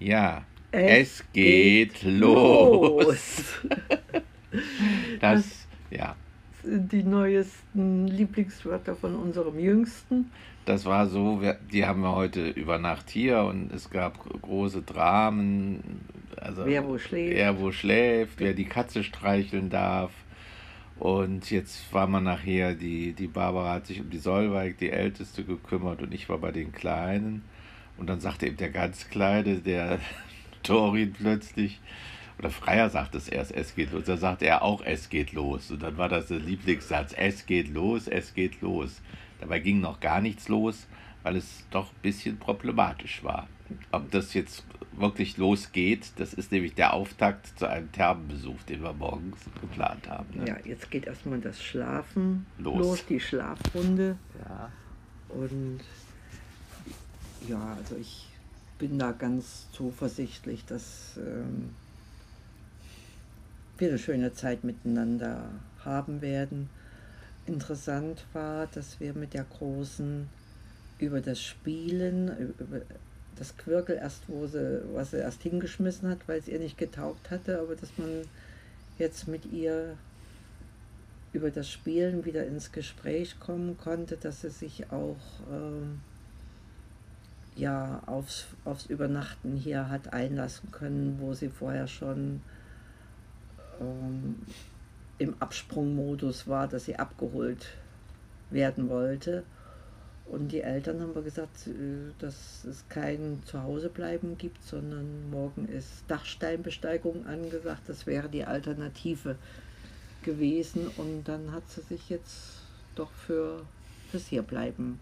Ja, es, es geht, geht, los. los. das, das, ja. Sind die neuesten Lieblingswörter von unserem Jüngsten. Das war so, die haben wir heute über Nacht hier und es gab große Dramen. Also wer wo schläft. Wer wo schläft, wer die Katze streicheln darf. Und jetzt war man nachher, die, die Barbara hat sich um die Solveig, die Älteste, gekümmert und ich war bei den Kleinen. Und dann sagte eben der ganz Kleine, der Torin plötzlich, oder Freier sagt es erst, es geht los. Da sagt er auch, es geht los. Und dann war das der Lieblingssatz, es geht los, es geht los. Dabei ging noch gar nichts los, weil es doch ein bisschen problematisch war. Ob das jetzt wirklich losgeht, das ist nämlich der Auftakt zu einem Thermenbesuch, den wir morgens geplant haben. Ne? Ja, jetzt geht erstmal das Schlafen los, los die Schlafrunde. Ja. Und ja, also ich bin da ganz zuversichtlich, dass ähm, wir eine schöne Zeit miteinander haben werden. Interessant war, dass wir mit der Großen über das Spielen, über das Quirkel erst, wo sie, was sie erst hingeschmissen hat, weil es ihr nicht getaugt hatte, aber dass man jetzt mit ihr über das Spielen wieder ins Gespräch kommen konnte, dass sie sich auch ähm, ja, aufs, aufs Übernachten hier hat einlassen können, wo sie vorher schon ähm, im Absprungmodus war, dass sie abgeholt werden wollte. Und die Eltern haben gesagt, äh, dass es kein Zuhausebleiben gibt, sondern morgen ist Dachsteinbesteigung angesagt. Das wäre die Alternative gewesen. Und dann hat sie sich jetzt doch für fürs Hierbleiben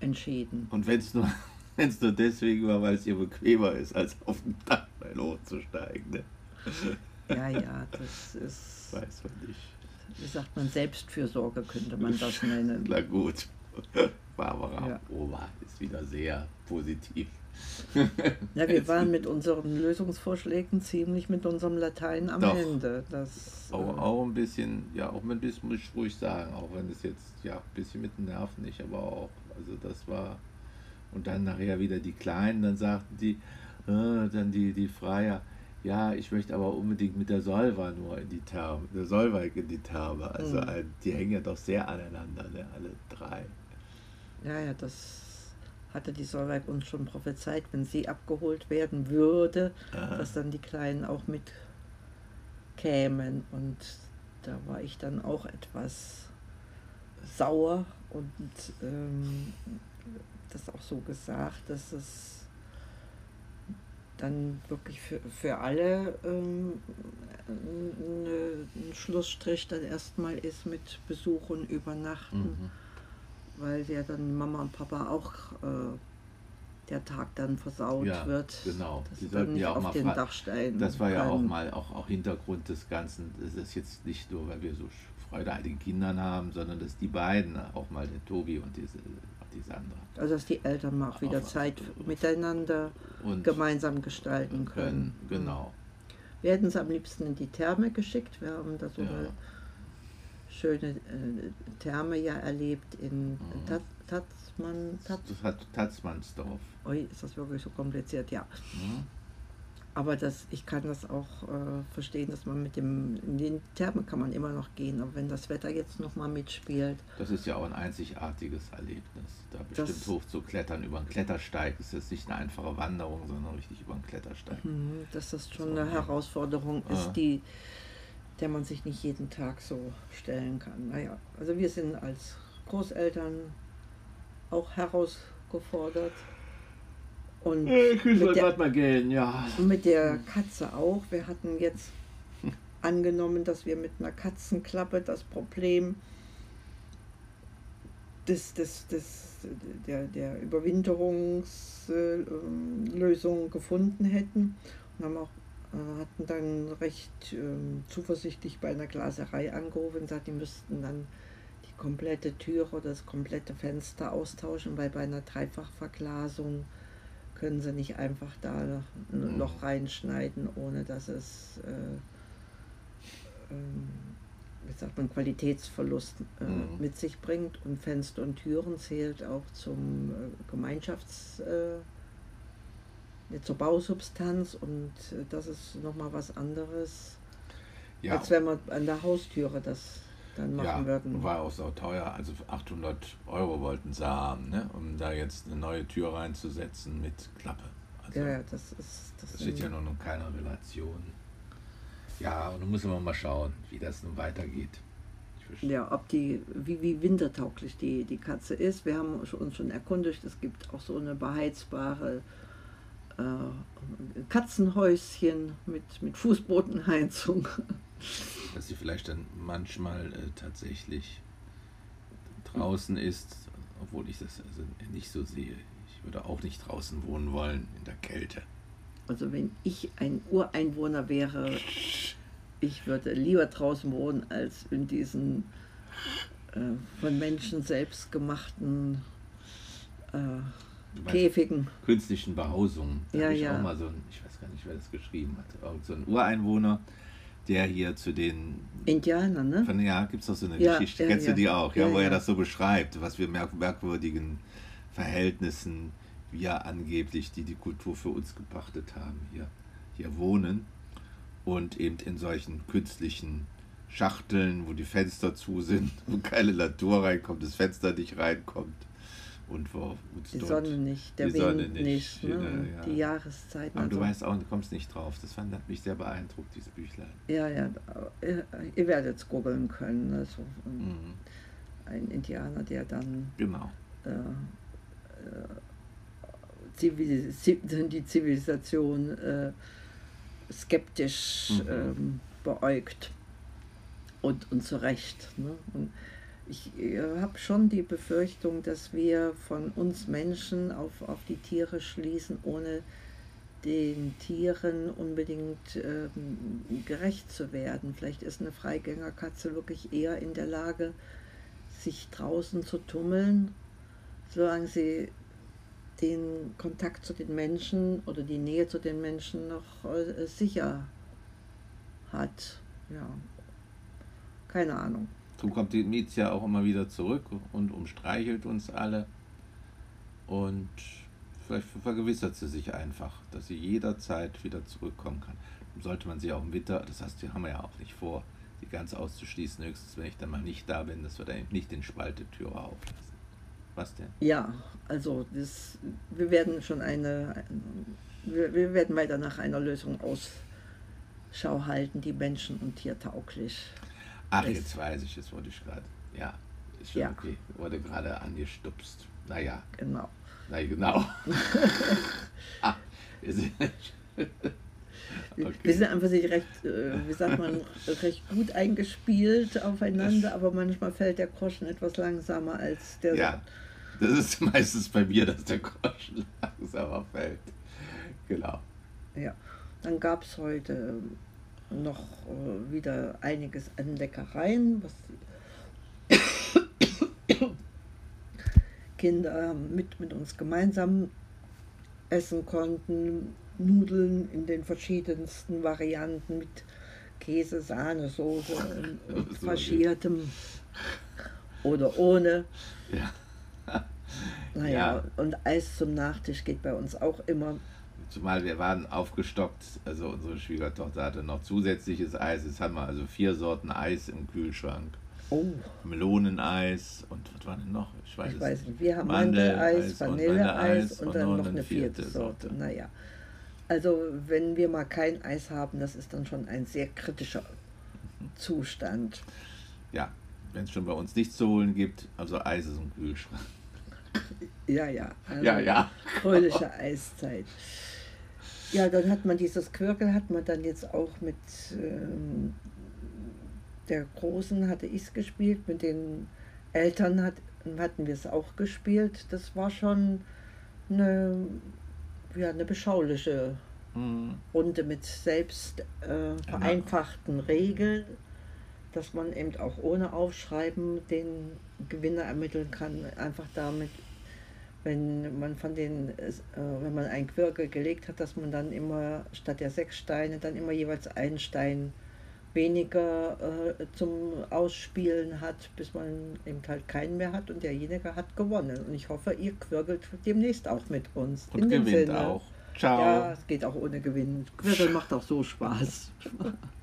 entschieden. Und wenn es nur, nur deswegen war, weil es ihr bequemer ist, als auf dem Dach hochzusteigen. Ne? Ja, ja, das ist. Weiß man nicht. Wie sagt man, Selbstfürsorge könnte man das nennen. Na gut. Barbara ja. Oma ist wieder sehr positiv. Ja, wir waren mit unseren Lösungsvorschlägen ziemlich mit unserem Latein am Doch. Ende. Das, auch, äh, auch ein bisschen, ja, auch ein bisschen, muss ich ruhig sagen, auch wenn es jetzt, ja, ein bisschen mit den Nerven nicht, aber auch, also das war, und dann nachher wieder die Kleinen, dann sagten die, äh, dann die, die Freier, ja, ich möchte aber unbedingt mit der Solva nur in die Therme, der Solveig in die Therme. Also mhm. ein, die hängen ja doch sehr aneinander, ne, alle drei. Ja, ja, das hatte die Solveig uns schon prophezeit, wenn sie abgeholt werden würde, Aha. dass dann die Kleinen auch mit kämen. Und da war ich dann auch etwas sauer und ähm, das auch so gesagt, dass es dann wirklich für, für alle ähm, ein Schlussstrich dann erstmal ist mit Besuch und Übernachten, mhm. weil ja dann Mama und Papa auch äh, der Tag dann versaut ja, wird. Genau, die sollten ja auch mal den Dachstein Das war ja auch mal auch, auch Hintergrund des Ganzen. Das ist jetzt nicht nur, weil wir so Freude an den Kindern haben, sondern dass die beiden, auch mal der Tobi und diese die Sandra. Also dass die Eltern mal auch wieder Auf, Zeit miteinander gemeinsam gestalten können. können. Genau. Wir hätten es am liebsten in die Therme geschickt. Wir haben da so ja. eine schöne äh, Therme ja erlebt in mhm. Tatzmann, Tatzmannsdorf. Ui, ist das wirklich so kompliziert? Ja. Mhm. Aber das, ich kann das auch äh, verstehen, dass man mit dem, in den Thermen kann man immer noch gehen, aber wenn das Wetter jetzt nochmal mitspielt. Das ist ja auch ein einzigartiges Erlebnis, da bestimmt hoch zu klettern über einen Klettersteig. Ist nicht eine einfache Wanderung, sondern richtig über einen Klettersteig. Mhm, dass das schon so, eine Herausforderung ja. ist, die, der man sich nicht jeden Tag so stellen kann. Naja, also wir sind als Großeltern auch herausgefordert. Und ich will gerade mal gehen, ja. Mit der Katze auch. Wir hatten jetzt angenommen, dass wir mit einer Katzenklappe das Problem des, des, des, der, der Überwinterungslösung gefunden hätten. Und haben auch, äh, hatten dann recht äh, zuversichtlich bei einer Glaserei angerufen und gesagt, die müssten dann die komplette Tür oder das komplette Fenster austauschen, weil bei einer Dreifachverglasung können sie nicht einfach da ein Loch mhm. reinschneiden, ohne dass es, äh, ähm, wie sagt man, Qualitätsverlust äh, mhm. mit sich bringt. Und Fenster und Türen zählt auch zum äh, Gemeinschaftsbereich. nicht zur Bausubstanz und äh, das ist nochmal was anderes, Ja, als wenn wir an der Haustüre das dann machen ja, würden. war auch so teuer. Also 800 Euro wollten sie haben, ne? um da jetzt eine neue Tür reinzusetzen mit Klappe. Also, Ja, das ist. Das, Das steht ja nun in keiner Relation. Ja, und nun müssen wir mal schauen, wie das nun weitergeht. Ja, ob die, wie, wie wintertauglich die, die Katze ist. Wir haben uns schon erkundigt, es gibt auch so eine beheizbare äh, Katzenhäuschen mit, mit Fußbodenheizung. Dass sie vielleicht dann manchmal äh, tatsächlich draußen ist, obwohl ich das also nicht so sehe. Ich würde auch nicht draußen wohnen wollen in der Kälte. Also wenn ich ein Ureinwohner wäre, ich würde lieber draußen wohnen als in diesen äh, von Menschen selbst gemachten äh, Käfigen. künstlichen Behausungen. Da Ja, habe ich ja. auch mal so ein, ich weiß gar nicht, wer das geschrieben hat, so ein Ureinwohner, der hier zu den Indianer, ne? Von, ja, gibt es doch so eine Ja, Geschichte, ja, kennst ja. du die auch, ja, wo er das so beschreibt, was für merk merkwürdigen Verhältnissen wir angeblich, die die Kultur für uns gepachtet haben, hier, hier wohnen und eben in solchen künstlichen Schachteln, wo die Fenster zu sind, wo keine Natur reinkommt, das Fenster nicht reinkommt und wo uns Die dort... Sonne nicht, der die Wind Sonne nicht, nicht, ne? ja, ja. die Jahreszeiten. Aber du also- weißt auch, du kommst nicht drauf. Das fand, hat mich sehr beeindruckt, dieses Büchlein. Ja, ja, ihr, ihr werdet es googeln können. Also Mhm. ein Indianer, der dann Genau. äh, äh, die Zivilisation äh, skeptisch Mhm. ähm, beäugt. Und, und zu Recht. Ne? Und ich äh, habe schon die Befürchtung, dass wir von uns Menschen auf, auf die Tiere schließen, ohne den Tieren unbedingt ähm, gerecht zu werden. Vielleicht ist eine Freigängerkatze wirklich eher in der Lage, sich draußen zu tummeln, solange sie den Kontakt zu den Menschen oder die Nähe zu den Menschen noch äh, sicher hat. Ja, keine Ahnung. Darum kommt die Mietzia auch immer wieder zurück und umstreichelt uns alle. Und vielleicht vergewissert sie sich einfach, dass sie jederzeit wieder zurückkommen kann. Sollte man sie auch im Winter, das heißt, die haben wir ja auch nicht vor, sie ganz auszuschließen, höchstens wenn ich dann mal nicht da bin, dass wir da eben nicht den Spalt auflassen. Was denn? Ja, also das, wir werden schon eine, wir, wir werden weiter nach einer Lösung Ausschau halten, die menschen- und tiertauglich. Ach, jetzt weiß ich, das wollte ich gerade. Ja, ist schon Ja. okay. Wurde gerade angestupst. Naja, Genau. na genau. ah, wir sind. Wir sind einfach nicht recht, äh, wie sagt man, recht gut eingespielt aufeinander, aber manchmal fällt der Groschen etwas langsamer als der. Ja, das ist meistens bei mir, dass der Groschen langsamer fällt. Genau. Ja. Dann gab es heute noch äh, wieder einiges an Leckereien, was die Kinder mit, mit uns gemeinsam essen konnten. Nudeln in den verschiedensten Varianten mit Käse, Sahne, Soße und So faschiertem oder ohne. Ja. Naja, Ja. und Eis zum Nachtisch geht bei uns auch immer. Zumal wir waren aufgestockt, also unsere Schwiegertochter hatte noch zusätzliches Eis. Jetzt haben wir also vier Sorten Eis im Kühlschrank. Oh, Meloneneis und was war denn noch? Ich weiß, ich weiß nicht. Wir haben Mandeleis Vanilleeis und, und dann noch eine eine vierte vierte Sorte. Sorte. Naja. Also, wenn wir mal kein Eis haben, das ist dann schon ein sehr kritischer Zustand. Ja, wenn es schon bei uns nichts zu holen gibt, also Eis ist im Kühlschrank. Ja, ja. Also Ja, ja. Fröhliche Eiszeit. Ja, dann hat man dieses Quirkel, hat man dann jetzt auch mit ähm, der Großen, hatte ich es gespielt, mit den Eltern hat, hatten wir es auch gespielt. Das war schon eine, ja, eine beschauliche Mhm. Runde mit selbst äh, vereinfachten Regeln, dass man eben auch ohne Aufschreiben den Gewinner ermitteln kann. Einfach damit, wenn man von den, äh, wenn man ein Quirkel gelegt hat, dass man dann immer statt der sechs Steine dann immer jeweils einen Stein weniger äh, zum Ausspielen hat, bis man eben halt keinen mehr hat und derjenige hat gewonnen. Und ich hoffe, ihr quirgelt demnächst auch mit uns. Und gewinnt auch. Ciao. Ja, es geht auch ohne Gewinn. Quirkeln macht auch so Spaß.